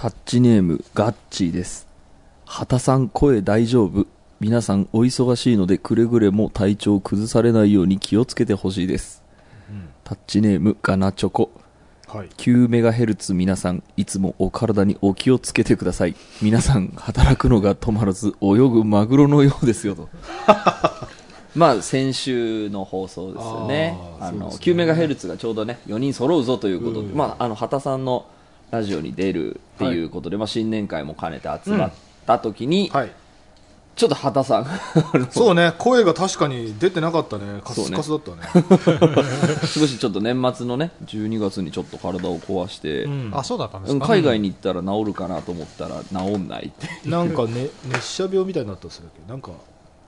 タッチネームガッチーです。畑さん声大丈夫。皆さんお忙しいのでくれぐれも体調を崩されないように気をつけてほしいです、タッチネームガナチョコ。はい。9メガヘルツ皆さんいつもお体にお気をつけてください。皆さん働くのが止まらず泳ぐマグロのようですよと。まあ先週の放送ですよね。あのね。9メガヘルツがちょうどね4人揃うぞということで、まああの畑さんのラジオに出るっていうことで、まあ新年会も兼ねて集まった時に、はい。ちょっと畑さん。そうね。声が確かに出てなかったね。カスカスだったね。少しちょっと年末のね12月にちょっと体を壊して、うん。あそうだったんですか、うん海外に行ったら治るかなと思ったら治んないって。なんか、ね、熱射病みたいになったんですよなんか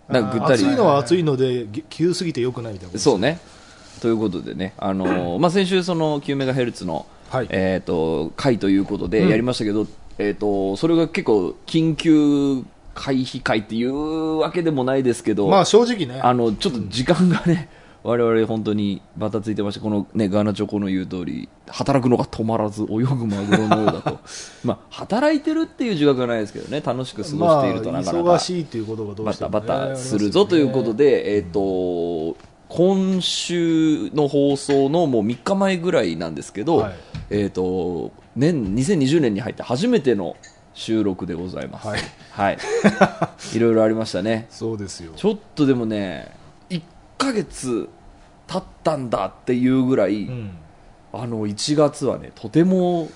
なんかぐったり。暑いのは暑いのでぎ急すぎてよくないみたいなことそうね。ということでね、あのーまあ、先週その9メガヘルツの、はい。えー、と回ということでやりましたけど、えー、とそれが結構緊急回避会っていうわけでもないですけど、まあ正直ね。あのちょっと時間がね、我々本当にバタついてましてこの、ね、ガーナチョコの言う通り働くのが止まらず泳ぐマグロのようだと。まあ働いてるっていう自覚はないですけどね楽しく過ごしているとなかなか、まあ、忙しいということがどうバしても、ね、タバタするぞということで、えっ、と、今週の放送のもう3日前ぐらいなんですけど、はいえっ、と、年、2020年に入って初めての収録でございます。はい。はい。いろいろありましたね。そうですよちょっとでもね、1ヶ月経ったんだっていうぐらい、うんあの、1月はね、とても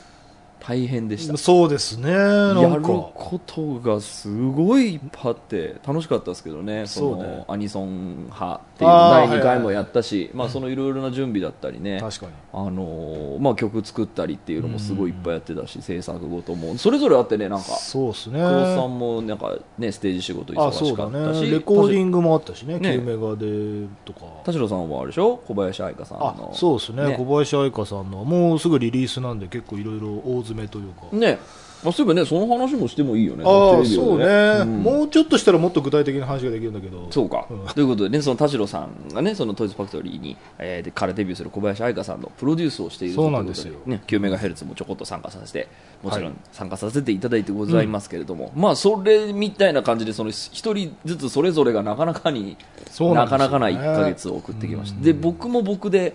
大変でした。そうですねなやることがすごいいっぱいあって楽しかったですけどねそのアニソン派っていう第2あーはいはい回もやったし、まあ、そのいろいろな準備だったりね、確かに。あのーまあ、曲作ったりっていうのもすごいいっぱいやってたし、制作ごとも。それぞれあってねなんかそうですね。黒田さんもなんか、ね、ステージ仕事忙しかったし。ね。レコーディングもあったしねね。9メガでとか。田代さんはあれでしょ？小林愛香さんあのそうですね。ね。小林愛香さんのもうすぐリリースなんで結構いろいろ大詰めというか。ね。まあ、そういえばねその話もしてもいいよね。ああそうでね、ん。もうちょっとしたらもっと具体的な話ができるんだけど。そうか、うん。ということでね、その田代さんがね、そのトイズファクトリーに、えーでからデビューする小林愛香さんのプロデュースをしているそうなんですよ。ね、9メガヘルツもちょこっと参加させて、もちろはん参加させていただいてございますけれども、まあ、それみたいな感じで、その一人ずつそれぞれがなかなかに、そうなかなかな1ヶ月を送ってきました。で、僕も僕で、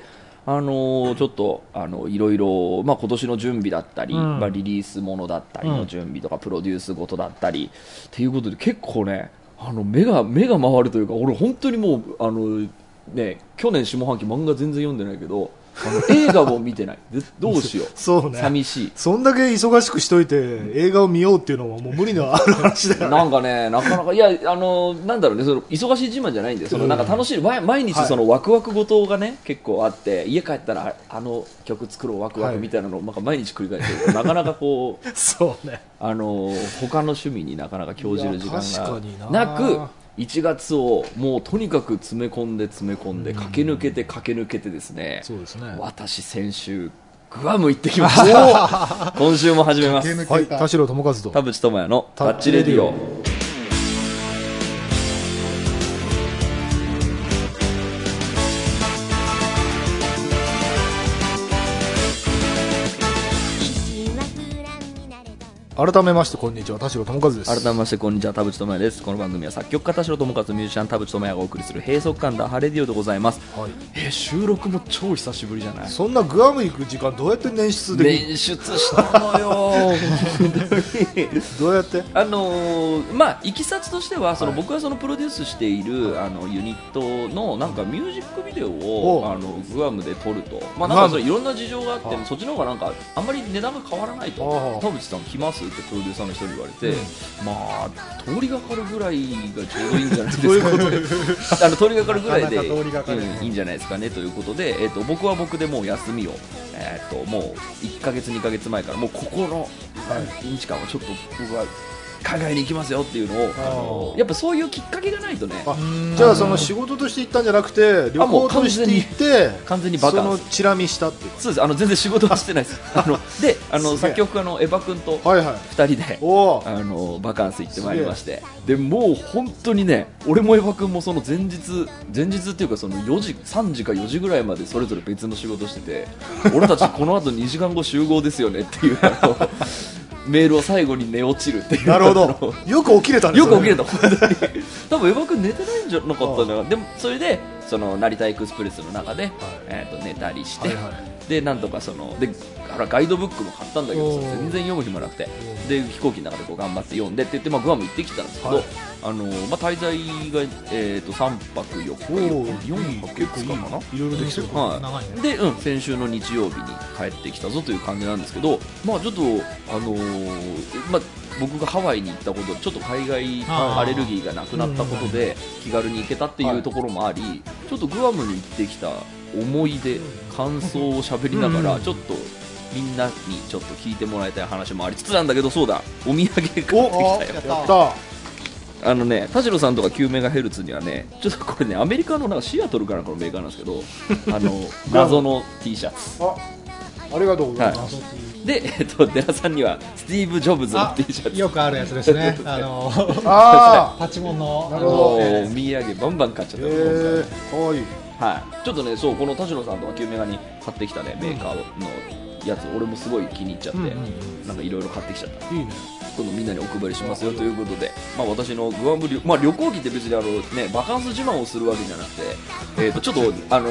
あのーちょっとあのいろいろ、まあ、今年の準備だったり、うん。まあ、リリースものだったりの準備とか、プロデュースごとだったりっていうことで結構ねあの目が目が回るというか俺本当にもうあの、ね、去年下半期漫画全然読んでないけどあの映画も見てない。でどうしよう。そうね。寂しい。そんだけ忙しくしといて映画を見ようっていうのはもう無理のある話だよなんかね、なかなか、いや、あの、なんだろうね、その忙しい自慢じゃないんで、そのなんか楽しい、毎毎日はい。そのワクワクごとがね、結構あって、家帰ったら、あの曲作ろう、ワクワクはい。みたいなのを、なんか毎日繰り返してるとなかなかこう、そうね。あの、他の趣味になかなか興じる時間がなく、1月をもうとにかく詰め込んで詰め込んで、駆け抜けて駆け抜けてですね、そうですね私先週、グアム行ってきました。今週も始めます。はい田代智和と田淵智也のタッチレディオ。改めましてこんにちは。田代智和です。改めましてこんにちは。田淵智也です。この番組は作曲家田代智和ミュージシャン田淵智也がお送りする閉塞感ダハレディオでございます。はい。えー収録も超久しぶりじゃないそんなグアム行く時間どうやって捻出できる練出したのよ。どうやって？あのーまあいきさつとしてはその、はい。僕がそのプロデュースしているあのユニットのなんかミュージックビデオをおあのグアムで撮ると。まあなんかそれいろんな事情があってはい。そっちの方がなんかあんまり値段が変わらないと。田淵さん来ます？ってプロデューサーの人に言われて、まあ通りがかるぐらいがちょうどいいんじゃないですか。あの通りがかるぐらいでいいんじゃないですかねということで、えっと僕は僕でもう休みを、えっともう1か月2か月前からもうここの何日間はちょっと僕は海外に行きますよっていうのをやっぱそういうきっかけがないとね。あじゃあその仕事として行ったんじゃなくて旅行として行って完全にバカンスそのチラ見したっていう。そうですあの全然仕事はしてないです。あのであの作曲家のエヴァ君とはいはい。2人であのバカンス行ってまいりまして。でもう本当にね俺もエヴァ君もその前日前日っていうかその4時3時か4時ぐらいまでそれぞれ別の仕事してて俺たちこの後2時間後集合ですよねっていうあのメールを最後に寝落ちるっていう。なるほど。よく起きれたねよく起きれたた、本当に。多分、エヴァ君寝てないんじゃなかったんだよ。でも、それで、その、成田エクスプレスの中で、えっ、と、寝たりして、はいはいで、なんとかその、で、ガイドブックも買ったんだけどさ全然読む暇なくてお。で、飛行機の中でこう頑張って読んでって言って、まあ、グアム行ってきたんですけど、はい。あの、まあ、滞在が、えっ、と、3泊4日、おお4泊5日かな？いろいろできてるはい。ね。で、うん、先週の日曜日に帰ってきたぞという感じなんですけど、まあ、ちょっと、あのーまあ、僕がハワイに行ったことでちょっと海外アレルギーがなくなったことで気軽に行けたっていうところもあり、ちょっとグアムに行ってきた思い出感想を喋りながらちょっとみんなにちょっと聞いてもらいたい話もありつつなんだけどそうだお土産買ってきたよ。やった。あのね田代さんとか9メガヘルツにはねちょっとこれねアメリカのなんかシアトルかなんかのメーカーなんですけど あの謎の T シャツ。あありがとうございます、で、えっと、デラさんにはスティーブ・ジョブズのあ T シャツ。よくあるやつですね。あの あパチモンの。お土産バンバン買っちゃーった、えー、かわいいはい、ちょっとねそうこの田代さんとか9メガに買ってきたねメーカーのやつ俺もすごい気に入っちゃって、うんうんなんかいろいろ買ってきちゃった。いいね。今度みんなにお配りしますよということで、まあ、私のグアム旅,、まあ、旅行記って別にあの、ね、バカンス自慢をするわけじゃなくて、えー、とちょっとあの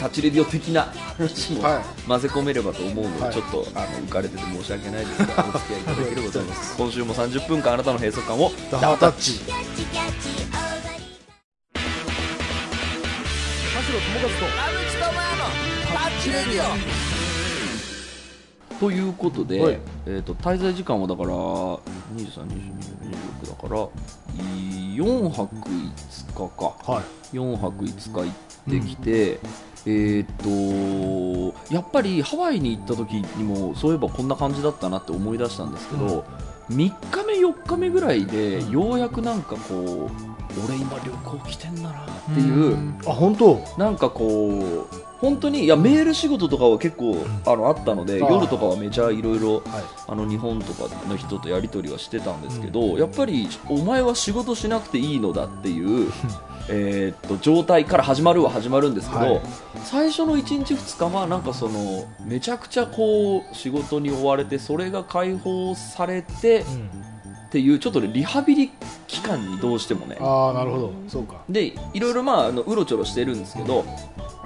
タッチレディオ的な話もはい混ぜ込めればと思うので、はい。ちょっとあの浮かれてて申し訳ないですがお付き合いいただければと思います。今週も30分間あなたの閉塞感を。ダータッチということで、はい。えー、と滞在時間はだから23、22、26だから4泊5日か。はい。4泊5日行ってきて、えー、とやっぱりハワイに行った時にもそういえばこんな感じだったなって思い出したんですけど、3日目4日目ぐらいでようやくなんかこう俺今旅行来てんだなっていう、あ本当？なんかこう本当にいやメール仕事とかは結構あのあったので、はい夜とかはめちゃいろいろ日本とかの人とやり取りはしてたんですけど、やっぱりお前は仕事しなくていいのだっていうえーっと状態から始まるは始まるんですけど、はい。最初の1日2日はなんかそのめちゃくちゃこう仕事に追われてそれが解放されてっていうちょっとねリハビリ期間にどうしてもね。ああなるほど。そうか。でいろいろまああのうろちょろしてるんですけど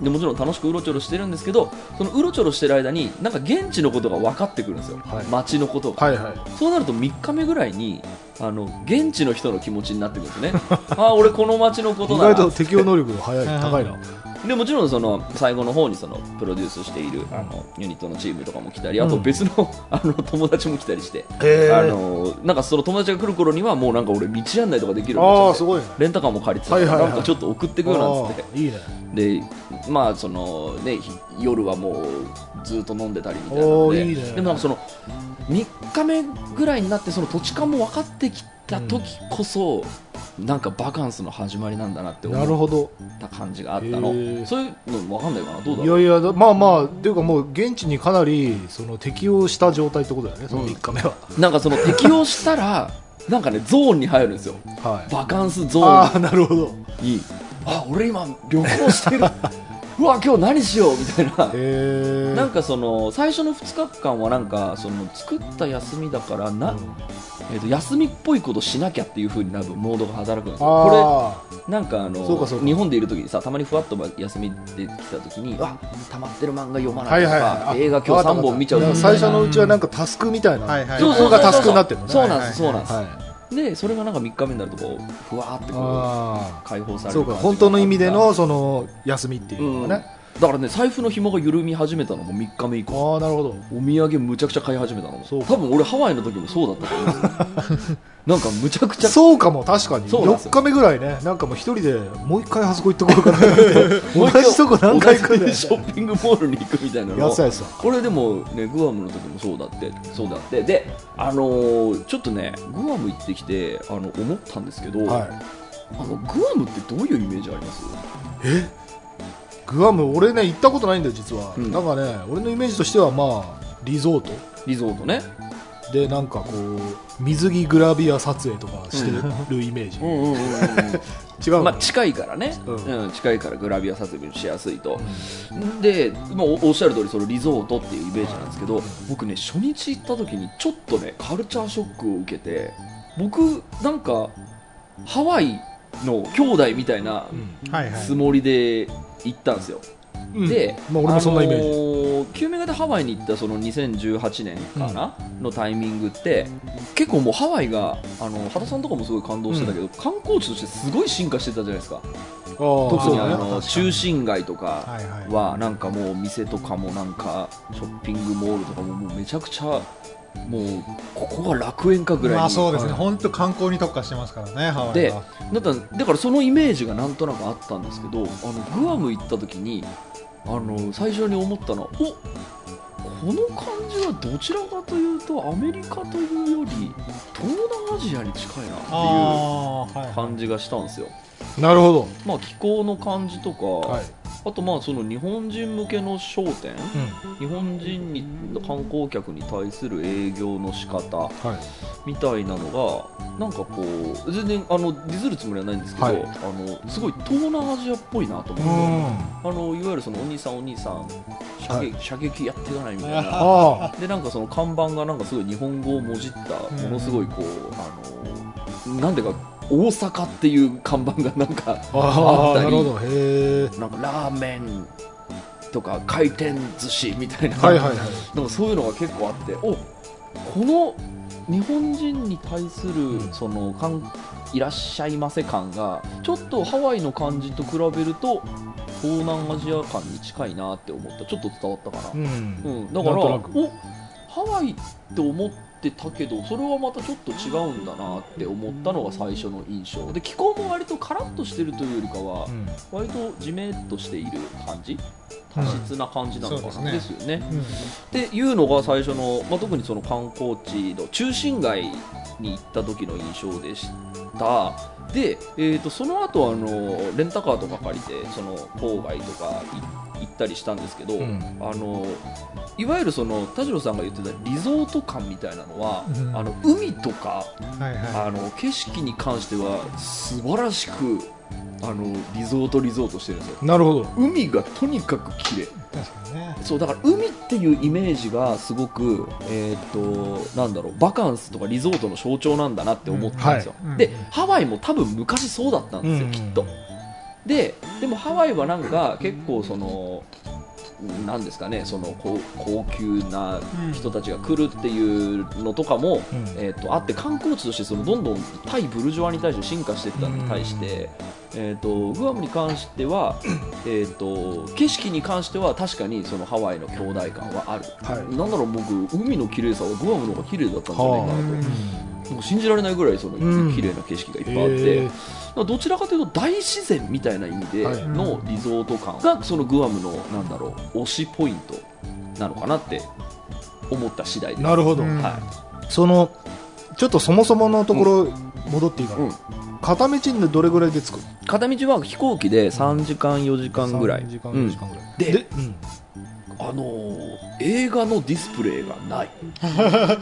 でもちろん楽しくうろちょろしてるんですけどそのうろちょろしてる間になんか現地のことが分かってくるんですよ、はい。街のことが、はいはい。そうなると3日目ぐらいにあの現地の人の気持ちになってくるんですね。ああ俺この街のこと意だな外と適応能力が早い。うん高いな でもちろんその最後の方にそのプロデュースしているあのユニットのチームとかも来たりあと別の, あの友達も来たりして、へあのなんかその友達が来る頃にはもうなんか俺道案内とかできるああすごいね。レンタカーも借りてなんかちょっと送ってくよなんつって。いいね。でまあそのねひ夜はもうずっと飲んでたりみたいなのでおーいいね。でもなんかその3日目ぐらいになってその土地勘も分かってきた時こそ、なんかバカンスの始まりなんだなってなる思っほど。た感じがあったの。へー。そういうの分かんないかなどうだいろう？やいやだまあまあっていうかもう現地にかなりその適応した状態ってことだよねそのうん。3日目は、なんかその適応したら なんかねゾーンに入るんですよ。はい。バカンスゾあーあなるほど。ンにあ俺今旅行してる うわ今日何しようみたいな。なんかその最初の2日間はなんかその作った休みだからな、えー、と休みっぽいことしなきゃっていう風になるモードが働くんですよ。こあれなんかあの日本でいる時にさたまにふわっと休みで来た時にあ溜まってる漫画読まあないとか、はいはいはい。あ映画今日3本見ちゃう最初のうちはなんかタスクみたいな、はいはい。そうそうそうここがタスクになってるのねそうなんです、はいそうなんです、はいでそれがなんか3日目になるとこうふわーってこうあ解放さあそうかれる感じが本当の意味でのその休みっていうのがね、だからね財布の紐が緩み始めたのも3日目以降。ああなるほど。お土産むちゃくちゃ買い始めたのも。そうか。多分俺ハワイの時もそうだったと思う。なんかむちゃくちゃ。そうかも確かに。そうなんですよ。4日目ぐらいね。なんかもう一人でもう一回あそこ行ってこようかなって。同じとこ何回行くんだよ同じショッピングモールに行くみたいなの。をやつやこれでもねグアムの時もそうだってそうだって。であのーちょっとねグアム行ってきてあの思ったんですけど、はい。あのグアムってどういうイメージあります？え？グアム俺ね行ったことないんだよ実は、うん。なんかね俺のイメージとしてはまあリゾート。リゾートね。でなんかこう水着グラビア撮影とかしてるイメージ、うんうんうんうん 違うの、まあ、近いからね、ううんん近いからグラビア撮影もしやすいと、で、まあ、おおっしゃる通りそのリゾートっていうイメージなんですけど僕ね初日行った時にちょっとねカルチャーショックを受けて僕なんかハワイの兄弟みたいなうん。はいはい。つもりで行ったんですよ、うん。で、まあ、俺もそんなイメージ、あのー救命型ハワイに行ったその2018年かな、のタイミングって結構もうハワイがあの畑さんとかもすごい感動してたけど、観光地としてすごい進化してたじゃないですか。特特にあの中心街とかはなんかもう店とかもなんかショッピングモールとかももうめちゃくちゃもうここが楽園かぐらいに、まあそうですね、はい。本当観光に特化してますからね、ハワイでは。だっただからそのイメージがなんとなくあったんですけどあのグアム行った時にあの最初に思ったのはおこの感じはどちらかというとアメリカというより東南アジアに近いなっていい。う感じがしたんですよ、なるほど、まあ、気候の感じとか、はいあとまあその日本人向けの商店うん。日本人に観光客に対する営業の仕方はい、みたいなのがなんかこう全然あのディズるつもりはないんですけど、はい。あのすごい東南アジアっぽいなと思って、あのいわゆるそのお兄さんお兄さん射撃,、射撃やっていかないみたいな。あでなんかその看板がなんかすごい日本語をもじったものすごいこう、あのなんでか大阪っていう看板がなんかあったり。なんかラーメンとか回転寿司みたいな,、はいはいはい。なんかそういうのが結構あって。おこの日本人に対するん。そのかんいらっしゃいませ感がちょっとハワイの感じと比べると東南アジア感に近いなって思った。ちょっと伝わったかな、うん。うん、だからおハワイって思ってたけどそれはまたちょっと違うんだなって思ったのが最初の印象。で気候も割とカラッとしてるというよりかは、うん。割とじめっとしている感じ多質な感じなのかな、そうでですすよね。うん。っていうのが最初の、まあ、特にその観光地の中心街に行った時の印象でした。で、えー、とその後あのレンタカーとか借りてその郊外とかい行ったりしたんですけど、うん。あのいわゆるその田代さんが言ってたリゾート感みたいなのは、うん。あの海とかはいはあの景色に関しては素晴らしくあのリゾートリゾートしてるんですよ。なるほど。海がとにかく綺麗。い。確かにね。そうだから海っていうイメージがすごく、えー、となんだろうバカンスとかリゾートの象徴なんだなって思ったんですよ、うん。はいでハワイも多分昔そうだったんですよ、うん。きっとででもハワイはなんか結構そのなんですかねその高高級な人たちが来るっていうのとかも、うん。えー、とあって観光地としてそのどんどん対ブルジョワに対して進化していったのに対して、えー、とグアムに関しては、えー、と景色に関しては確かにそのハワイの兄弟感はある、はい。なんだろう僕海の綺麗さはグアムの方が綺麗だったんじゃないかなと、信じられないぐらいそのうん。綺麗な景色がいっぱいあって、へえだからどちらかというと大自然みたいな意味ではい。のリゾート感がそのグアムのなんだろう推しポイントなのかなって思った次第です。なるほど、うんはそのちょっとそもそものところ戻っていいかな、うん。片道でどれぐらいで着く？い、片道は飛行機で3時間4時間ぐらい、3時間うん4時間ぐらい、でうんあのー映画のディスプレイがない。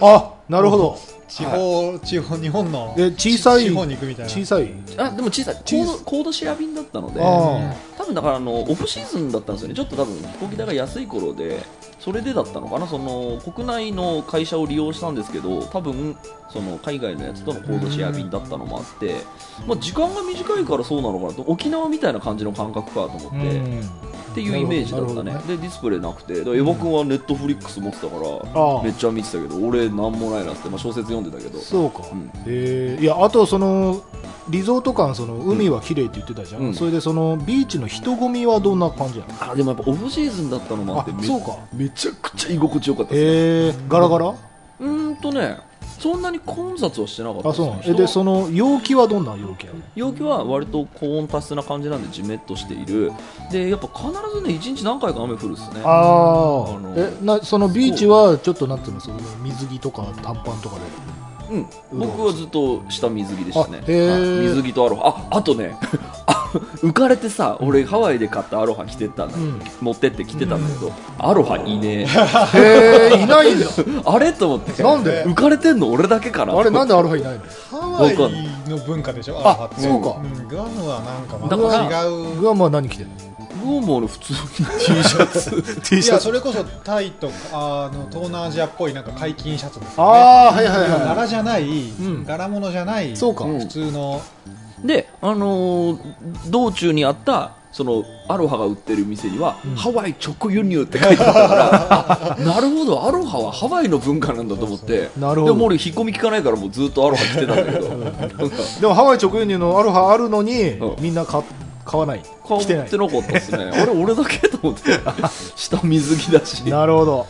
あなるほど、地方、地方、日本の。で小さい地方に行くみたいな。小さい。あでも小さい。コードコードシェア便だったのであ多分だからあのオフシーズンだったんですよね。ちょっと多分飛行機代が安い頃でそれでだったのかな。その国内の会社を利用したんですけど多分その海外のやつとのコードシェア便だったのもあって、まあ、時間が短いからそうなのかなと沖縄みたいな感じの感覚かと思って、うんっていうイメージだったね。でディスプレイなくて。エヴァ君はネットフリックス持ってたから、めっちゃ見てたけど俺なんもないなって、まあ、小説読んでたけど。そうか、うん。え。ーいやあとそのリゾート感その海は綺麗って言ってたじゃん、うん。それでそのビーチの人混みはどんな感じなの？あでもやっぱオフシーズンだったのもあってめあそうか。めちゃくちゃ居心地よかったですね。え。ー、ガラガラ、うーんとねそんなに混雑はしてなかったあそうなでその陽気はどんな陽気なの陽気は割と高温多湿な感じなんでじめっとしている。でやっぱ必ずね1日何回か雨降るっすね。あああのえなそのビーチはちょっとなんていうのその水着とか短パンとかでうん。僕はずっと下水着でしたね。水着とアロハ。ああとね あ浮かれてさ俺ハワイで買ったアロハ着てったんだ、うん。持ってって着てたんだけど、アロハいねへえいないん あれ？と思って。なんで？浮かれてんの俺だけかな？あれなんでアルファいないの？ハワイの文化でしょ？あアロハって。そうか。ん。グアムはなんか違う。グアムは何着てるグアムはね普通に T シャツ。T いやそれこそタイとかあの東南アジアっぽいなんか解禁シャツですよね。ああはいはいは柄じゃない、ん。柄物じゃないそうか。うん普通の。で、あのー道中にあったそのアロハが売ってる店には、ハワイ直輸入って書いてあったからあなるほどアロハはハワイの文化なんだと思って。でも俺引っ込み聞かないからもうずっとアロハ着てたんだけど。でもハワイ直輸入のアルファあるのにうん。みんな買買わない。顔着てないってなかったですね。あれ俺だけと思って。下水着だし。なるほど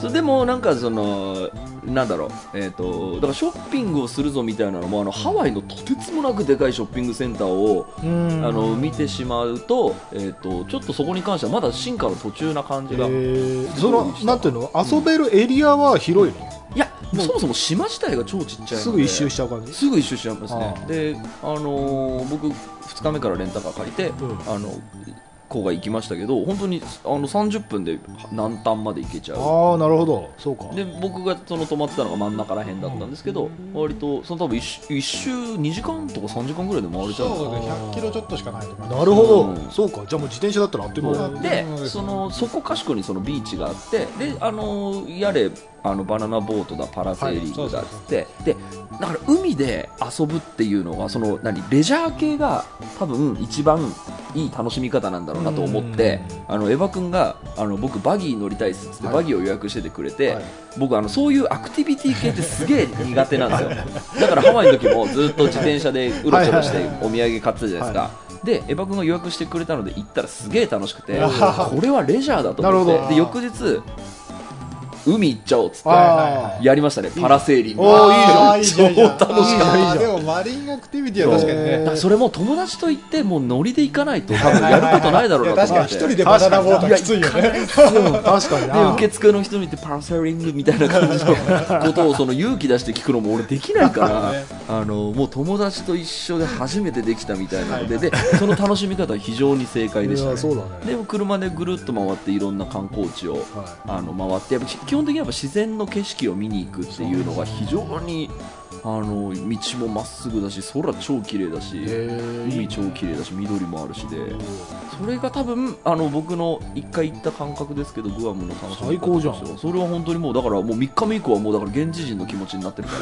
そうでもなんかそのなんだろうえっ、とだからショッピングをするぞみたいなのもあのハワイのとてつもなくでかいショッピングセンターをうん。あの見てしまうと,、えー、とちょっとそこに関してはまだ進化の途中な感じが、いえーそのなんていうの？遊べるエリアは広いの？やそもそも島自体が超ちっちゃいすぐ一周しちゃう感じ？すぐ一周しちゃいますね。であのー僕2日目からレンタカー借りて、ん。あの郊外行きましたけど本当にあの30分で南端まで行けちゃう。ああなるほど。そうか。で僕がその泊まってたのが真ん中ら辺だったんですけど、割とその多分一周一周2時間とか3時間ぐらいで回れちゃうんですよ。そうで100キロちょっとしかないと思いますなるほど、うんそうか。じゃあもう自転車だったらあっという間でそのそこかしこにそのビーチがあってであのやれあのバナナボートだパラセーリングだっつって、でだから海で遊ぶっていうのはその何レジャー系が多分一番いい楽しみ方なんだろうなと思ってあのエヴァ君があの僕バギー乗りたいっすっつって、はい。バギーを予約しててくれて、はい。僕あのそういうアクティビティ系ってすげえ苦手なんですよ。だからハワイの時もずっと自転車でうろちょろしてはいはいはい。お土産買ってたじゃないですか、でエヴァ君が予約してくれたので行ったらすげえ楽しくてこれはレジャーだと思って。で翌日海行っちゃおうっつってあやりましたね。パラセーリング。おーいいじゃん超楽しかった。でもマリンアクティビティは確かにね。それも友達と行ってもうノリで行かないと多分やることないだろうなと確かに思って一人でバナナボートはきついよね。うん確かにでな受付の人見てパラセーリングみたいな感じのことをその勇気出して聞くのも俺できないから、ね。あのもう友達と一緒で初めてできたみたいなのででその楽しみ方は非常に正解でした、でも車でぐるっと回っていろんな観光地をはいあの回ってやっぱ基本的にやっぱ自然の景色を見に行くっていうのが非常にあの道もまっすぐだし空超綺麗だしへ海超綺麗だし緑もあるしで。それが多分あの僕の1回行った感覚ですけどグアムの楽しみ最高じゃん。それは本当にもうだからもう3日目以降はもうだから現地人の気持ちになってるか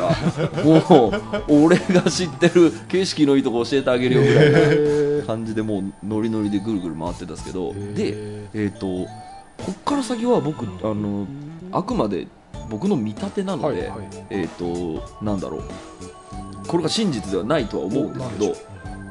ら もう俺が知ってる景色のいいとこ教えてあげるよぐらいなへ感じでもうノリノリでぐるぐる回ってたんですけど。ーでえっ、とこっから先は僕あのあくまで僕の見立てなので、はいはい。えっ、となんだろう。これが真実ではないとは思うんですけど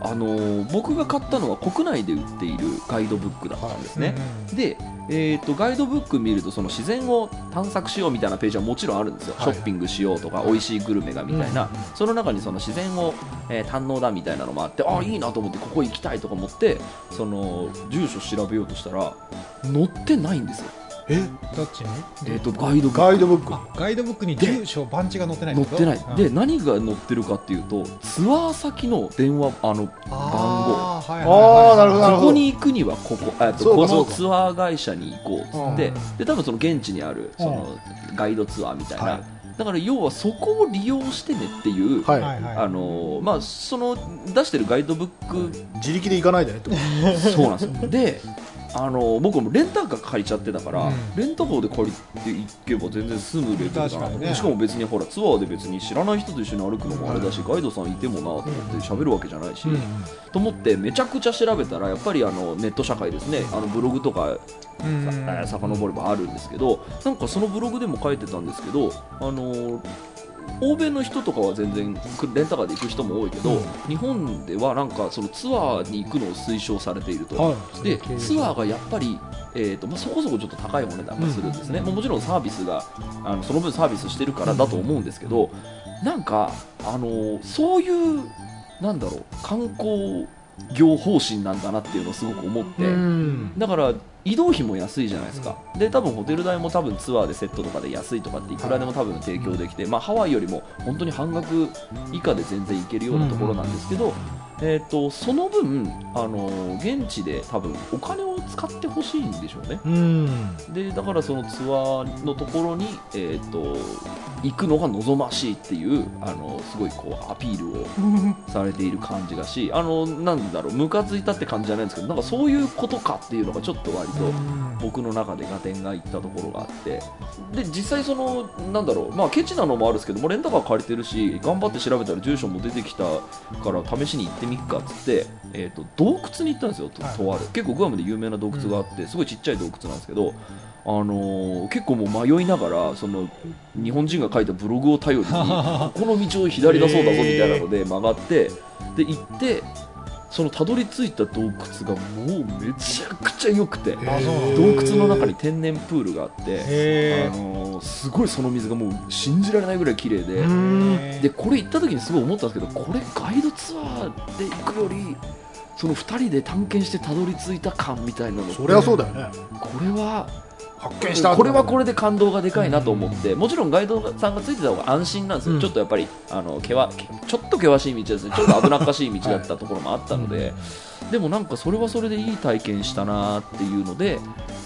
あの僕が買ったのは国内で売っているガイドブックだったんですね、で、えー、とガイドブック見るとその自然を探索しようみたいなページはもちろんあるんですよ、はい。ショッピングしようとか美味しいグルメがみたいな、その中にその自然を、えー堪能だみたいなのもあってあいいなと思ってここ行きたいとか思ってその住所調べようとしたら載ってないんですよ、え？どっちに？えー、とガイドブック。ガイドブック。あガイドブックに住所番地が載ってない載ってない、で何が載ってるかっていうとツアー先の電話あのあーはいあーなるほどここに行くにはここえっとこのツアー会社に行こうっつって。うん。で多分その現地にあるそのガイドツアーみたいな、はい。だから要はそこを利用してねっていう、はい、あのまあ、その出してるガイドブック、自力で行かないでねってこそうなんですよ。であの僕もレンタカー借りちゃってたから、うん。レンタカーで借りて行けば全然済むレベルだなね。しかも別にほらツアーで別に知らない人と一緒に歩くのもあれだし、ガイドさんいてもなと思って喋るわけじゃないし、と、うん。と思ってめちゃくちゃ調べたらやっぱりあのネット社会ですね。あのブログとかうんさえー遡ればあるんですけどなんかそのブログでも書いてたんですけどあのー欧米の人とかは全然レンタカーで行く人も多いけど、うん。日本ではなんかそのツアーに行くのを推奨されていると、はい。でツアーがやっぱり、えーとまあ、そこそこちょっと高いお値段がするんですね、もうもちろんサービスがあのその分サービスしてるからだと思うんですけど、なんか、あのーそういうなんだろう観光業方針なんだなっていうのをすごく思って、うん。だから移動費も安いじゃないですか、で多分ホテル代も多分ツアーでセットとかで安いとかっていくらでも多分提供できて、まあ、ハワイよりも本当に半額以下で全然行けるようなところなんですけど、えー、とその分あの現地で多分お金を使ってほしいんでしょうね。うん。でだからそのツアーのところに、えー、と行くのが望ましいっていうあのすごいこうアピールをされている感じがしあのなんだろうムカついたって感じじゃないんですけどなんかそういうことかっていうのがちょっと割と僕の中で合点がいったところがあって。で実際そのなんだろうまあケチなのもあるんですけどもうレンタカー借りてるし頑張って調べたら住所も出てきたから試しに行ってみっかっつって、えー、と洞窟に行ったんですよと,、はい。とある。結構グアムで有名な洞窟があって、すごいちっちゃい洞窟なんですけどあのー結構もう迷いながらその日本人が書いたブログを頼りにここの道を左出そうだぞみたいなので 曲がってで行ってそのたどり着いた洞窟がもうめちゃくちゃ良くて洞窟の中に天然プールがあって、へあのーすごいその水がもう信じられないぐらい綺麗で。えでこれ行った時にすごい思ったんですけどこれガイドツアーで行くよりその2人で探検してたどり着いた感みたいなのそりゃそうだよね。これは発見した。これはこれで感動がでかいなと思って、もちろんガイドさんがついてた方が安心なんですよ、うん。ちょっとやっぱりあのけわちょっと険しい道ですね、ちょっと危なっかしい道だったところもあったので、でもなんかそれはそれでいい体験したなっていうので、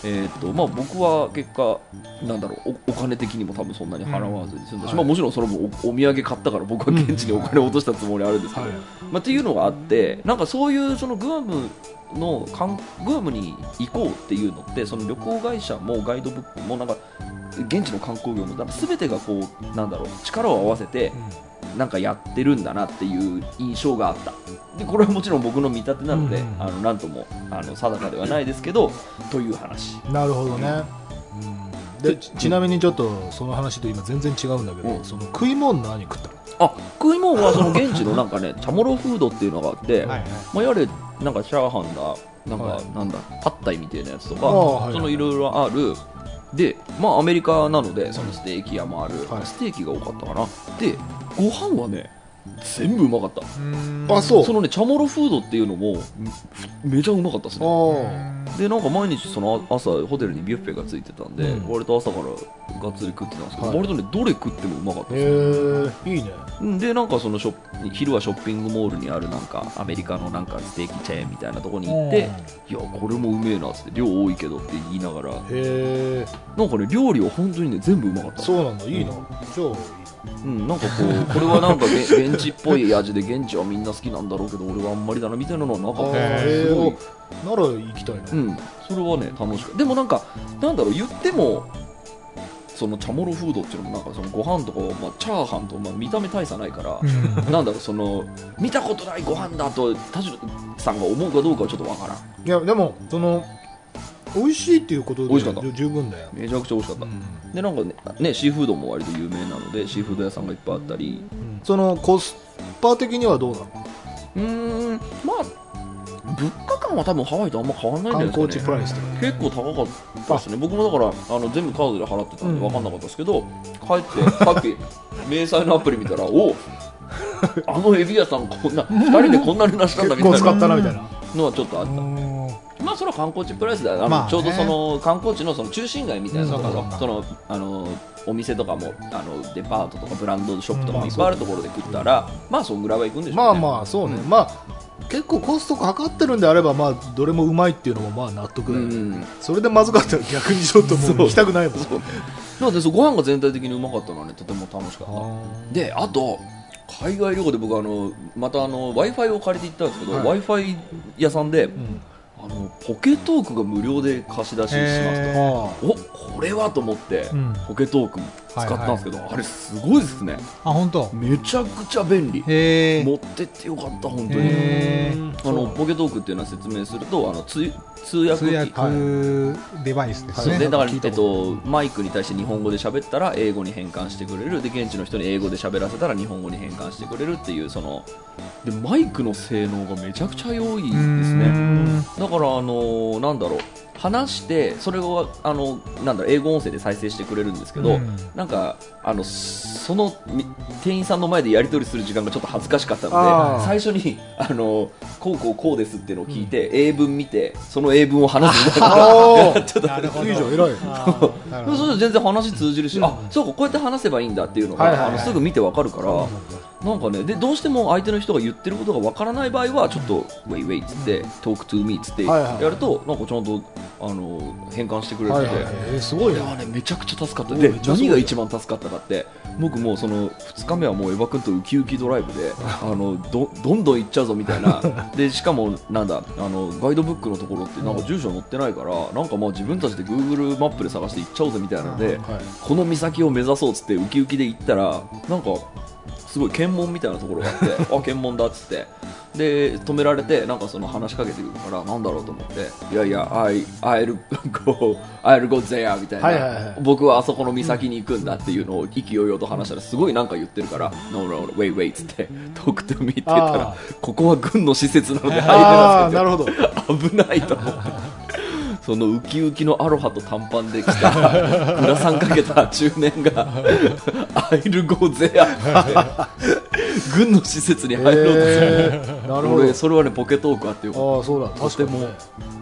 えーっとまあ、僕は結果、なんだろうおお金的にも多分そんなに払わずに済んだし、うんまあ、もちろんそれもおお土産買ったから僕は現地にお金を落としたつもりあるんですけど、はい。まあ、っていうのがあってなんかそういうそのグアムのグアムに行こうっていうのってその旅行会社もガイドブックもなんか現地の観光業もなんか全てがこうなんだろう力を合わせてなんかやってるんだなっていう印象があった。でこれはもちろん僕の見立てなので、うん。あのなんともあの定かではないですけどという話。なるほどね、うん。でちちなみにちょっとその話と今全然違うんだけど、うん。その食い物何食ったの？あ食い物はその現地のなんかねチャモロフードっていうのがあって、はいはい。まあ、やれなんかチャーハンだなんか、はい。なんだパッタイみたいなやつとか、そのいろいろある。でまあアメリカなのでそのステーキ屋もある、はい。ステーキが多かったかな。でご飯はね全部うまかった。あそう。そのねチャモロフードっていうのもめめちゃうまかったですね。あでなんか毎日その朝ホテルにビュッフェがついてたんで、うん。割と朝からがっつり食ってたんですけど、はい。割とねどれ食ってもうまかったへですえいいね。うん。でなんかそのショ昼はショッピングモールにあるなんかアメリカのなんかステーキチェーンみたいなところに行っていやこれもうめえなっつって量多いけどって言いながらへえなんかね料理は本当にね全部うまかった。そうなんだ。いいな、じゃあうん、なんかこうこれはなんかげ現地っぽい味で現地はみんな好きなんだろうけど俺はあんまりだなみたいなのはなかった。へすごい。えなら行きたいな、うん、それはね楽しかった。でもなんかなんだろう言ってもそのチャモロフードっていうのもなんかそのご飯とか、まあ、チャーハンと、まあ、見た目大差ないから、なんだろうその見たことないご飯だと田代さんが思うかどうかはちょっとわからん。いやでもその美味しいっていうことで十十分だよ、めちゃくちゃ美味しかった、うん。でなんかねねシーフードも割と有名なのでシーフード屋さんがいっぱいあったり。そのコスパ的にはどうなの？うーんまあ物価感は多分ハワイとあんま変わんないんじゃ観ないですかね。結構高かったですね。僕もだからあの全部カードで払ってたんで分かんなかったですけど、帰ってさっき明細のアプリ見たらおあのエビ屋さんこんな2人でこんなになしたんだみたいな。結構使ったなみたいな。のはちょっとあったまあそれは観光地プライスだよ、まあね。ちょうどその観光地のその中心街みたいなところ、うんそのあのお店とかもあのデパートとかブランドショップとかもいっぱいあるところで食ったら、まあそんぐらいは行くんでしょうね。まあまあそうね、うん。まあ結構コストかかってるんであればまあどれもうまいっていうのもまあ納得だよ、うん。それでまずかったら逆にちょっともう 行きたくないもんそう。なのでそうご飯が全体的にうまかったのはねとても楽しかった。であと海外旅行で僕あのまた w i f i を借りて行ったんですけど、はい。W i f i 屋さんで、んあのポケトークが無料で貸し出ししますへと、おこれはと思って、うん。ポケトーク使ったんですけど、あれすごいですね。あ本当。めちゃくちゃ便利。持ってってよかった本当に。へあのポケトークっていうのは説明するとあの通通訳通機訳デバイスですね。でだから、えっと、マイクに対して日本語で喋ったら英語に変換してくれる。で現地の人に英語で喋らせたら日本語に変換してくれるっていうそのでマイクの性能がめちゃくちゃ良いですね。だからあのなんだろう話してそれをあのなんだろう英語音声で再生してくれるんですけど、うん。なんかあのそのみ店員さんの前でやり取りする時間がちょっと恥ずかしかったので最初にあのこうこうこうですっていうのを聞いて、英文見てその英文を話すみたいな。ちょっと。いいじゃん偉い。そう。すると全然話通じるし、うん。あそうかこうやって話せばいいんだっていうのが、はいはいはい。あのすぐ見てわかるから、なんかねでどうしても相手の人が言ってることがわからない場合はちょっと「ウェイウェイ」っつって「トークトゥーミー」っつってやるとなんかちゃんとあの変換してくれるので、はいはい。えーすごいねいやねめちゃくちゃ助かった。おで何が一番助かったかって僕もうその2日目はもうエヴァ君とウキウキドライブであのどどんどん行っちゃうぞみたいな。でしかもなんだあのガイドブックのところってなんか住所載ってないからなんかもう自分たちで Google マップで探して行っちゃおうぜみたいなので、はい。この岬を目指そうっつってウキウキで行ったらなんかすごい検問みたいなところがあって あ検問だっつって。で止められてなんかその話しかけてくるからなんだろうと思っていやいや I I'll go I'll go there みたいな、はいはいはい。僕はあそこの岬に行くんだっていうのを意気揚々と話したらすごいなんか言ってるから No no wait wait っつって Talk to me って言ったらあここは軍の施設なので入れああまなるほど。危ないと思って。そのウキウキのアロハと短パンで来たグラサンかけた中年が「アイルゴゼア」軍の施設に入ろうと。する、えーなるほど。俺それはねポケトークあってよかっああそうだ。たとても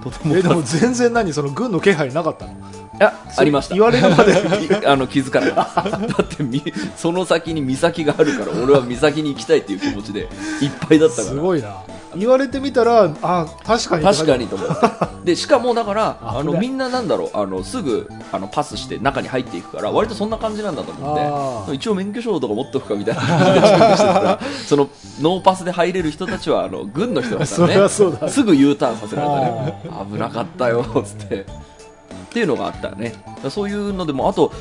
とても。えでも全然何その軍の気配なかったの？あありました。言われるまで。いあの気づかなかった。だってみその先に岬があるから俺は岬に行きたいっていう気持ちでいっぱいだったから。すごいな言われてみたらあ確かに確かにと思って。でしかもだからあのみんななんだろう。あのすぐあのパスして中に入っていくから割とそんな感じなんだと思って。一応免許証とか持っておくかみたいな。感じで そのノーパスで入れる人たちはあの軍の人だからそりゃそうだ。ねすぐ U ターンさせられたね危なかったよつって。っていうのがあったね。そういうのでもあと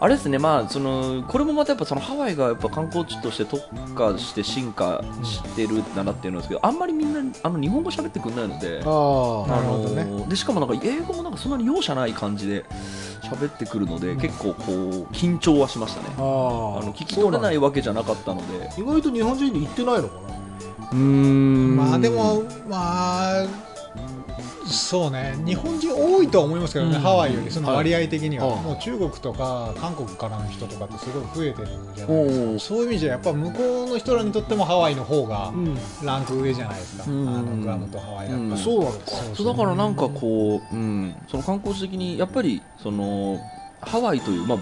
あれですね、まあ、そのこれもまたやっぱそのハワイがやっぱ観光地として特化して進化してるんだなっていうのですけど、あんまりみんなあの日本語喋ってくれないので、ああなるほどね。のでしかもなんか英語もなんかそんなに容赦ない感じで喋ってくるので、結構こう緊張はしましたね。ああの聞き取れないわけじゃなかったので、意外と日本人に行ってないのかうーん。まあでもまあそうね。日本人多いとは思いますけどね、うん。ハワイよりその割合的には、はい。もう中国とか韓国からの人とかってすごい増えてるじゃおないですーかそういう意味じゃやっぱ向こうの人らにとってもハワイの方がランク上じゃないですか、うん。あのグアムとハワイだったら、うん。そうなのかそうだからなんかこう、うん、その観光地的にやっぱりそのハワイという、まあ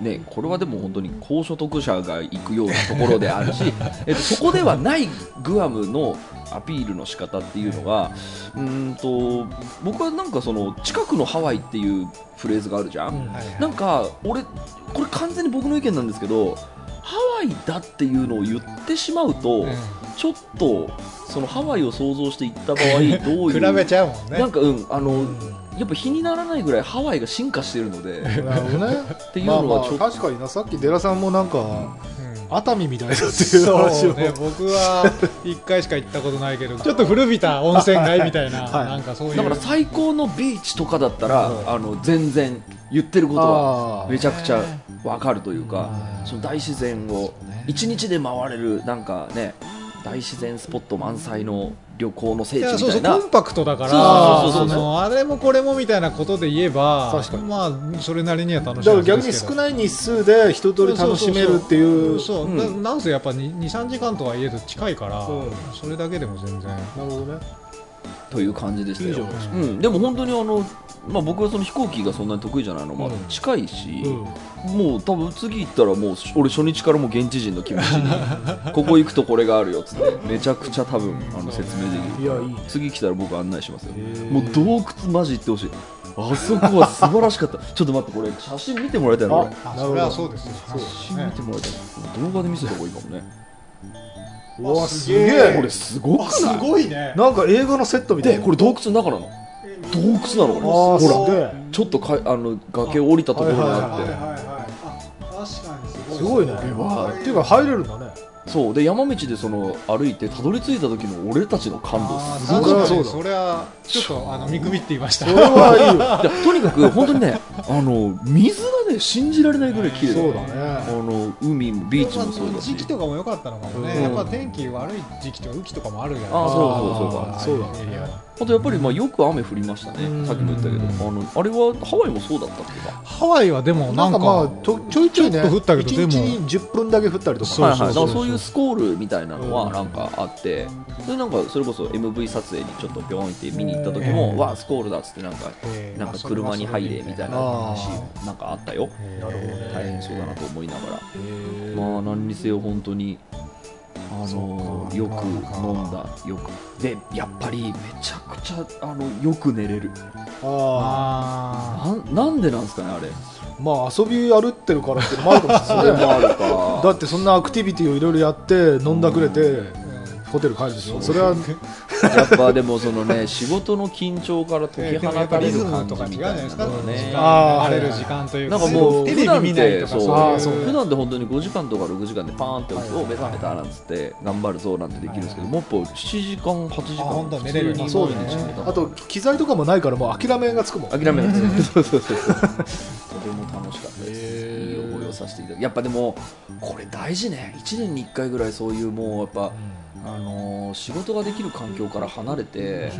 ね、これはでも本当に高所得者が行くようなところであるし、えっと、そこではないグアムのアピールの仕方っていうのがうーんと僕はなんかその近くのハワイっていうフレーズがあるじゃん、うんはいはい。なんか俺これ完全に僕の意見なんですけどハワイだっていうのを言ってしまうと、うん。ちょっとそのハワイを想像して行った場合どういう 比べちゃうもんね。なんかうんあの、うんやっぱ比にならないぐらいハワイが進化しているので。なるほどね。ていうまあまのはちょっと。あ確かにな。さっきデラさんもなんかうん。熱海みたいだっていうそう話をね、僕は1回しか行ったことないけど ちょっと古びた温泉街みたいな、はい。なんかそういう。だから最高のビーチとかだったら、うん。あの全然言ってることはめちゃくちゃわかるというかうん。その大自然を一日で回れるなんかね大自然スポット満載の旅行の聖地みたいな。そうコンパクトだからあれもこれもみたいなことで言えば確かに。まあそれなりには楽しいだからはずですけど。逆に少ない日数で一通り楽しめるっていう。そうなんせやっぱ23時間とはいえど近いから、うん。それだけでも全然。なるほどね。という感じでしたようん、でも本当にあの、まあ、僕はその飛行機がそんなに得意じゃないのもあってうん。近いし、うん。もう多分次行ったらもう俺初日からもう現地人の気持ちに ここ行くとこれがあるよっつってめちゃくちゃ多分あの説明できる。ね。次来たら僕案内しますよ。もう洞窟マジ行ってほしい。あそこは素晴らしかった。ちょっと待ってこれ写真見てもらいたいなこれ。それはそうですよ。写真見てもらいたい動画で見せた方がいいかもね。うわあすげえ。えこれすごくない？すごいね。なんか映画のセットみたいな。でこれ洞窟の中なの？洞窟なのこああすれほら。ちょっとかあの崖降りたところにあって、はいはいはいあ確かにすごいすごいね。わっていうか入れるんだね。そう。で山道でその歩いてたどり着いた時の俺たちの感動。すごかにそうだそれはちょっとあの見くびっていました。それはいい。よ いやとにかく本当にねあの水がね信じられないぐらい綺麗そうだあねの海もビーチもそうだし。時期とかも良かったのかもね、うん。やっぱ天気悪い時期とか雨季とかもあるじゃないあそうそうそうあそうだあいエリアはあとやっぱりまあよく雨降りましたね。うん。さっきも言ったけど。あのあれはハワイもそうだったっけか。ハワイはでもなんんかまあちょちょいちょいねちょっと降ったけど1でも。日に10分だけ降ったりとか。そうはいはい、だそうからそういうスコールみたいなのうん。はなんかあって、でなんかそれこそ MV 撮影にちょっとピョンって見に行った時も、うん。わあスコールだっつってなんか、えーなんか車に入れみたいなあシーンなんかあったよ、えーなるほどね大変そうだなと思いながら、まあ何にせよ本当にあのよく飲んだよく。でやっぱりめちゃくちゃあのよく寝れる。ああなんなんでなんですかねあれ。あまあ遊び歩ってるからってのもあるかもしそれないね。れもあるか。だってそんなアクティビティをいろいろやって飲んだくれてホテル帰るでしょ。それは。やっぱでもそのね 仕事の緊張から解きでもやっぱ放たれる感じみたいなのがね。晴れる時間というなかんかもうテレビ見ないとか普そうあーそう。普段で本当に5時間とか6時間でパーンって起目覚めたなんつって頑張るぞなんてできるんですけど、もっぱ7時間8時間寝れるそうだねあと機材とかもないからもう諦めがつくもん諦めないそうそうそうそう。とても楽しかったです。へー。いい思いをさせていただきやっぱでもこれ大事ね。1年に1回ぐらいそういうもうやっぱ、あのー仕事ができる環境から離れて、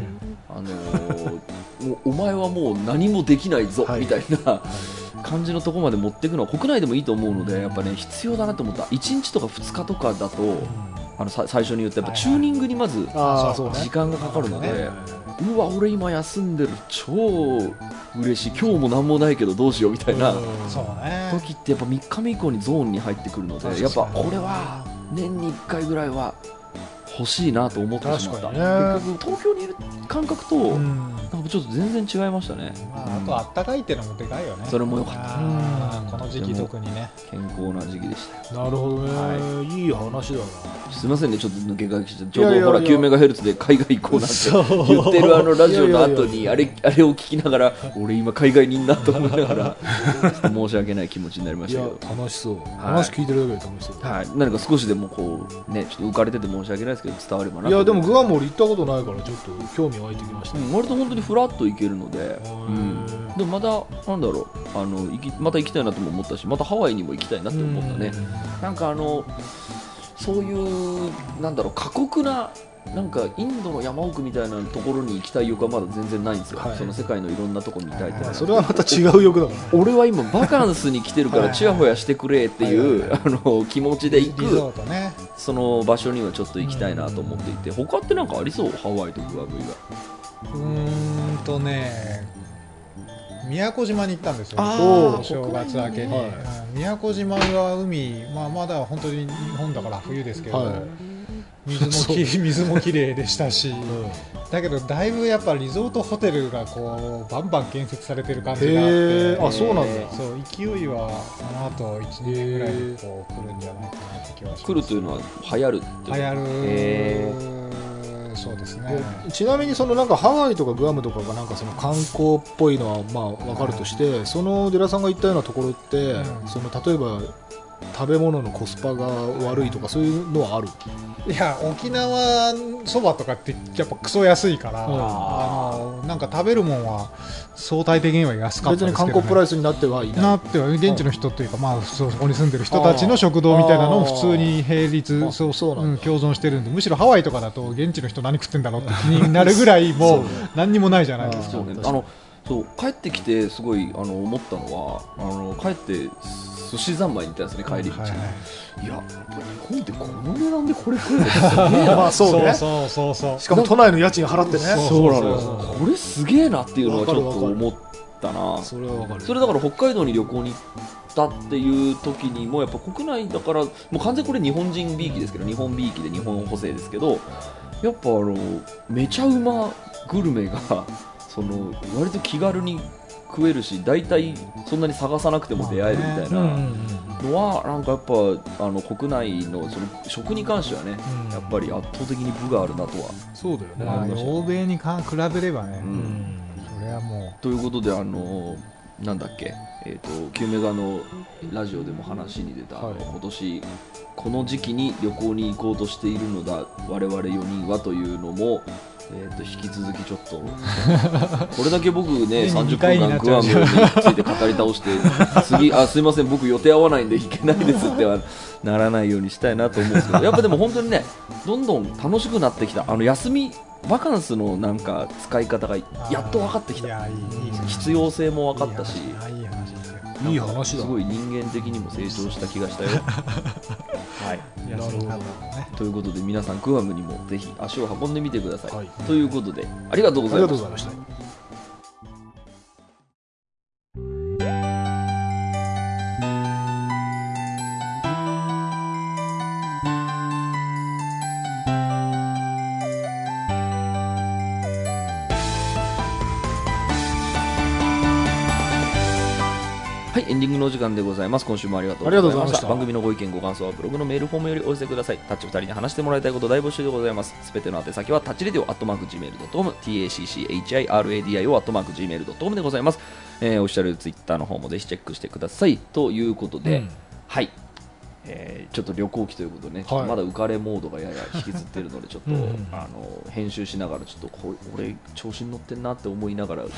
あのーもうお前はもう何もできないぞ、はい。みたいな感じのところまで持っていくのは国内でもいいと思うのでやっぱね必要だなと思った1日とか2日とかだとあのさ最初に言ったやっぱチューニングにまず時間がかかるので、ね。うわ俺今休んでる超嬉しい。今日も何もないけどどうしようみたいな時ってやっぱ3日目以降にゾーンに入ってくるのでやっぱこれは年に1回ぐらいは欲しいなと思ってしまった、確か結局東京にいる感覚と、ちょっと全然違いましたね。まあ、あとあったかいっていうのもでかいよね。それも良かった。この時期特にね。健康な時期でした。よなるほどね、、はい。い話だな。すみませんねちょっと抜け書きしてちょうどほら9メガヘルツで海外行こうなんて。言ってるあのラジオの後にあれあれを聞きながら俺今海外にいんなと思いながら申し訳ない気持ちになりましたけど。楽しそう、話聞いてるだけで楽しそう、はい、何か少しでもこうねちょっと浮かれてて申し訳ないですけど伝わればないやでもとグアム俺行ったことないからちょっと興味湧いてきました、うん割と本当にフラッと行けるので、うん、でもまだなんだろう。あの行きまた行きたいなとも思ったしまたハワイにも行きたいなって思ったね。なんかあのそういうなんだろう過酷ななんかインドの山奥みたいなところに行きたい欲はまだ全然ないんですよ、はい。その世界のいろんなところに行きたいって。それはまた違う欲だから俺は今バカンスに来てるからチヤホヤしてくれっていうあの気持ちで行くね。その場所にはちょっと行きたいなと思っていて他ってなんかありそう？ハワイとグアム以外。うーんとね宮古島に行ったんですよお正月明けに、はい。うん宮古島は海、まあ、まだ本当に日本だから冬ですけど、はい。水もき水もきれいでしたし、だけどだいぶやっぱリゾートホテルがこうバンバン建設されてる感じがあってあそうなんだ。そう勢いはこの後1年ぐらいでこう来るんじゃないかなって気はします。来るというのは流行るっていう流行へるそうですね。でちなみにそのなんかハワイとかグアムとかがなんかその観光っぽいのはまあ分かるとしてそのデラさんが言ったようなところって、うん。その例えば食べ物のコスパが悪いとかそういうのはある？いや沖縄そばとかってやっぱクソ安いから、うん。あのなんか食べるもんは相対的には安かった別ですけど、ね、に観光プライスになってはいない。なっては現地の人というか、まあ、そうそこに住んでる人たちの食堂みたいなのも普通に並立あそうそうなん共存してるんでむしろハワイとかだと現地の人何食ってんだろうって気になるぐらいもう何にもないじゃないですか。のそう帰ってきてすごいあの思ったのはあの帰って寿司三昧に行ったんですね帰り道、はいはい。い、や日本ってこの値段でこれ食えるの？すげえな。まあそうね。そうそうそうしかも都内の家賃払ってね。そう。なのこれすげえなっていうのはちょっと思ったな。それは分かる。それだから北海道に旅行に行ったっていう時にもやっぱ国内だからもう完全にこれ日本人びいきですけど日本びいきで日本補正ですけどやっぱあのめちゃうまグルメがその割と気軽に食えるし大体そんなに探さなくても出会えるみたいなのはなんかやっぱあの国内のその食に関してはねうん。やっぱり圧倒的に部があるなとは。そうだよね。まあ欧米にか比べればね、ううん。んそれはもということであのなんだっけ、えー、とキューメガのラジオでも話に出た、はい。今年この時期に旅行に行こうとしているのだ我々4人はというのも、えー、と引き続きちょっと。これだけ僕ね年に30二回にな分間グアムについて語り倒して次あすいません僕予定合わないんで行けないですってはならないようにしたいなと思うんですけど。やっぱでも本当にねどんどん楽しくなってきたあの休みバカンスのなんか使い方がうやっと分かってきた。必要性も分かったし。いい話いい話だ。すごい人間的にも成長した気がしたよ。はい、安い方もねということで皆さんグアムにもぜひ足を運んでみてください。はい。ということでありがとうごありざいました。がとうございました間でございます。今週もありがとうございました。ました。番組のご意見ご感想はブログのメールフォームよりお寄せください。タッチ2人に話してもらいたいこと大募集でございます。すべての宛先はタッチレディオアットマーク Gmail.com tacchiradio アットマーク Gmail.com でございます、えー、オフィシャルツイッターの方もぜひチェックしてください。ということで、うん。はい。えーちょっと旅行記ということでね、ちょっとまだ浮かれモードがやや引きずってるので、ちょっとうん。うんあの編集しながら、ちょっとこ俺、調子に乗ってんなって思いながら、ちょ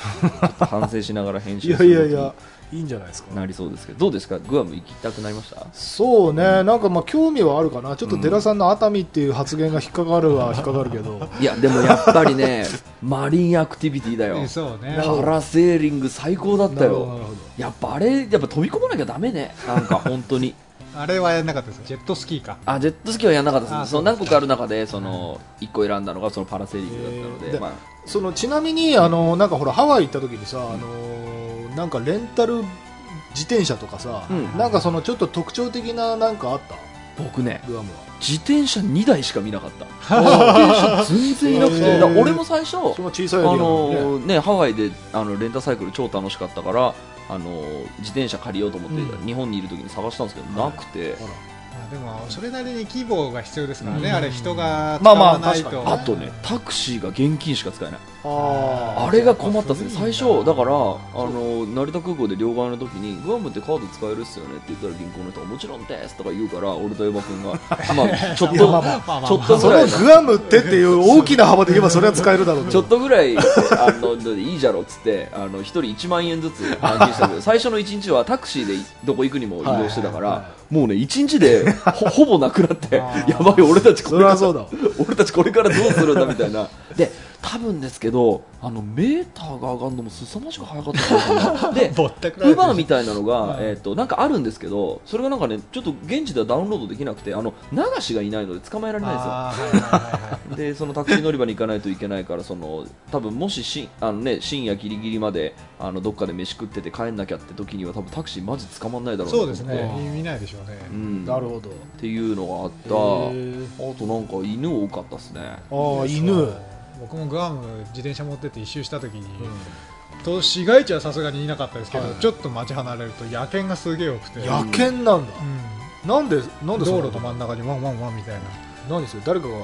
っと反省しながら編い集するやいやいやいいんじゃないですか。なりそうですけど、どうですか、グアム行きたくなりました？そうね、なんかまあ興味はあるかな、ちょっと寺さんの熱海っていう発言が引っかかるは引っかかるけど、いや、でもやっぱりね、マリンアクティビティだよ、そうね。パラセーリング最高だったよ、やっぱあれ、やっぱ飛び込まなきゃだめね、なんか本当に。あれはやんなかったですジェットスキーか。あジェットスキーはやらなかったです、その何個か。ある中でその1個選んだのがそのパラセーリングだったので、えーでまあ、そのちなみにあのなんかほらハワイ行った時にさ、あのなんかレンタル自転車とかさ、うん。なんかそのちょっと特徴的ななんかあった？僕ね、グアムは。自転車2台しか見なかった、自転車全然いなくて、へー。だから俺も最初、その小さいあエリアなのねのね、ハワイであのレンタサイクル超楽しかったから、あの自転車借りようと思って、うん。日本にいる時に探したんですけど、なくて、あら。まあでもそれなりに規模が必要ですからね、うん。あれ人が使まあまあわないと、確かに。あとね、タクシーが現金しか使えない。ああれが困ったっすね、最初、だからあの成田空港で両替の時にグアムってカード使えるっすよねって言ったら銀行の人がもちろんですとか言うから俺とエヴァ君が、まあ、ちょっといやまあまあまあまあ。ちょっとそぐらい。ののグアムってっていう大きな幅で言えばそれは使えるだろうけちょどっとぐらいあのいいじゃろっつってあの1人1万円ずつ換金したけど最初の1日はタクシーでどこ行くにも移動してたから、はいはいはもうね1日でほほぼなくなって やばい俺たちこそれから俺たちこれからどうするんだみたいな。で多分ですけどあのメーターが上がるのも凄まじく早かったで ウーバーみたいなのが、えー、となんかあるんですけどそれがなんかねちょっと現地ではダウンロードできなくてあの流しがいないので捕まえられないんですよ。でそのタクシー乗り場に行かないといけないからその多分もししあの、ね、深夜ギリギリまであのどっかで飯食ってて帰んなきゃって時には多分タクシーマジ捕まんないだろうなそうですね。見ないでしょうね、うん、なるほど。っていうのがあった。あとなんか犬多かったっすね。ああ犬僕もグアム自転車持ってって一周した時に、と市街地はさすがにいなかったですけど、はいちょっと街離れると野犬がすげえ多くて、野犬なんだ。うなんでなんん、でそんな道路の真ん中にワンワンワンみたいな。何それ？誰かが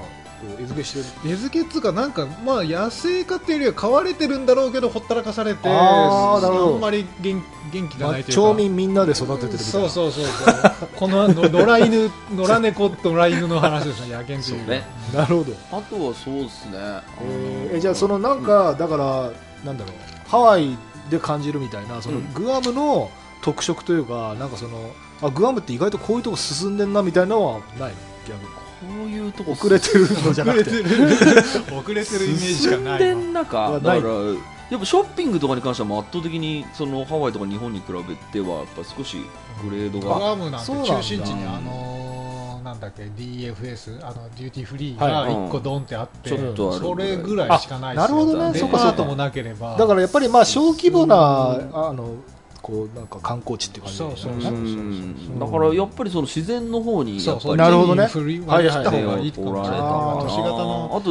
こう餌付けしてる。餌付けっつうかなんかまあ野生化っていうよりは飼われてるんだろうけどほったらかされてあーなるほど。んまり元元気がまあないというか、町民みんなで育ててるみたいな。そうそうそう。そうこのの野良犬 野良猫と野良犬の話ですね野犬っていうね。なるほど。あとはそうっすね。えーえじゃあそのなんかだからなんだろう。ハワイで感じるみたいなそのうん。グアムの特色というかなんかそのあグアムって意外とこういうとこ進んでんなみたいなのはないの？逆にこういうとこ遅れてるのじゃなくて。遅れてる遅れてるイメージしかない進んでだからやっぱショッピングとかに関しては圧倒的にそのハワイとか日本に比べてはやっぱ少しグレードグが。アムなんてそうなんだ。中心地にあのーなんだっけ DFS あのデューティーフリーがはい。1個ドンってあって、ちょっとあるそれぐらいしかないですよあなるほどねデそうかそうか。パートもなければ。だからやっぱりまあ小規模なうん。あのこうなんか観光地っていう感じそうそううそうそう。ん。だからやっぱりその自然の方にやっぱりなるほどね。振りはいはい。割った方がい。いかおられたもしれないあー都市型のあ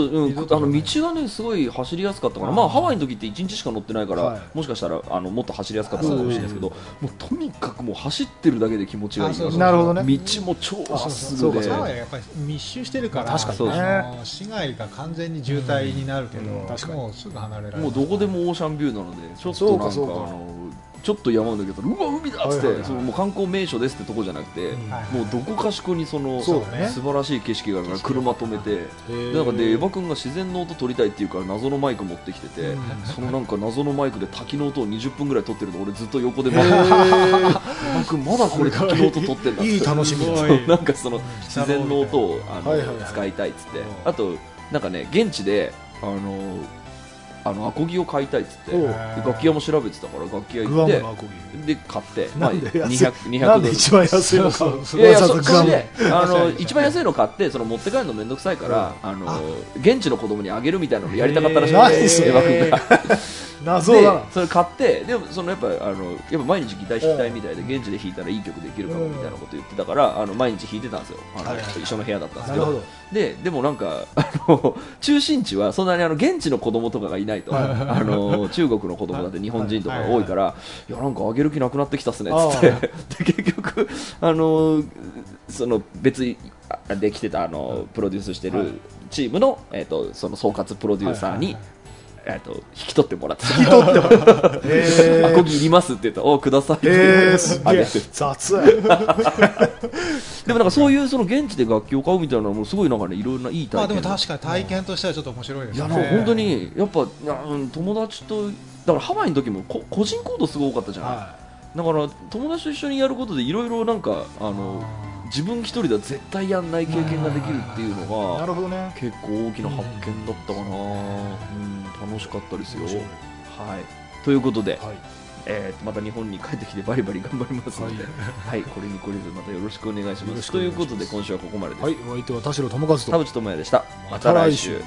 と、あの道がねすごい走りやすかったから、まあハワイの時って1日しか乗ってないから、はい。もしかしたらあのもっと走りやすかったかもしれないですけど、うもうとにかくもう走ってるだけで気持ちがいいあそうそうなるほどね。道も超まっすぐで。そうかそう。かハワイはやっぱり密集してるから、まあ確かにね市街が完全に渋滞になるけど、うん。確かに。もうすぐ離れられる。もうどこでもオーシャンビューなのでちょっとなんかあかそうか。のちょっと山抜けたらうわ海だっつって、はいはいはい。そのもう観光名所ですってとこじゃなくて、うんはいもうどこかしこにそのそね。素晴らしい景色があるから車止めて。なんかでエヴァ君が自然の音撮りたいって言うから謎のマイク持ってきてて、うんそのなんか謎のマイクで滝の音を20分ぐらい撮ってるの俺ずっと横で待へってエー。ヴァ君まだこれ滝の音撮ってんだ いい楽しみ なんかその自然の音をあの、はいはいはい。使いたいっつって。うん。あとなんかね現地であのあのアコギを買いたいっつって楽器屋も調べてたから楽器屋グ行ってで買ってなんで安い？200 200なんでドル一番安いの買ういやいやそそれであの 一番安いの買ってその持って帰るのめんどくさいから、あの現地の子供にあげるみたいなのやりたかったらしい。何それエヴァ君が 謎だな。でそれ買ってでもそのやっぱあのやっぱ毎日ギター弾きたいみたいで現地で弾いたらいい曲できるかもみたいなこと言ってたからあの毎日弾いてたんですよ。あの、一緒の部屋だったんですけど。ででもなんかあの中心地はそんなにあの現地の子供とかがいないと。あの中国の子供だって日本人とかが多いからいやなんかあげる気なくなってきたっすねっつって。で結局あのその別にあできてたあのプロデュースしてはい。るチームのえっとその総括プロデューサーにえっと引き取ってもらって引き取ってもらったへアコギいりますって言ったらおくださいってえー、すげえ。雑 でもなんかそういうその現地で楽器を買うみたいなのもすごいなんかねいろんないい体験。まあでも確かに体験としてはちょっと面白いですね。いや本当にやっぱ友達とだからハワイの時もこ個人行動すごい多かったじゃん、はだから友達と一緒にやることでいろいろなんかあの自分一人では絶対やんない経験ができるっていうのいながるほどね。結構大きな発見だったかな、うん、楽しかったですよ。はい。ということで、はい。えーまた日本に帰ってきてバリバリ頑張りますので、はい、これにこれずまたよろしくお願いします。ということで今週はここまでです。はいお相手は田代智和と。田淵智也でした。また来週。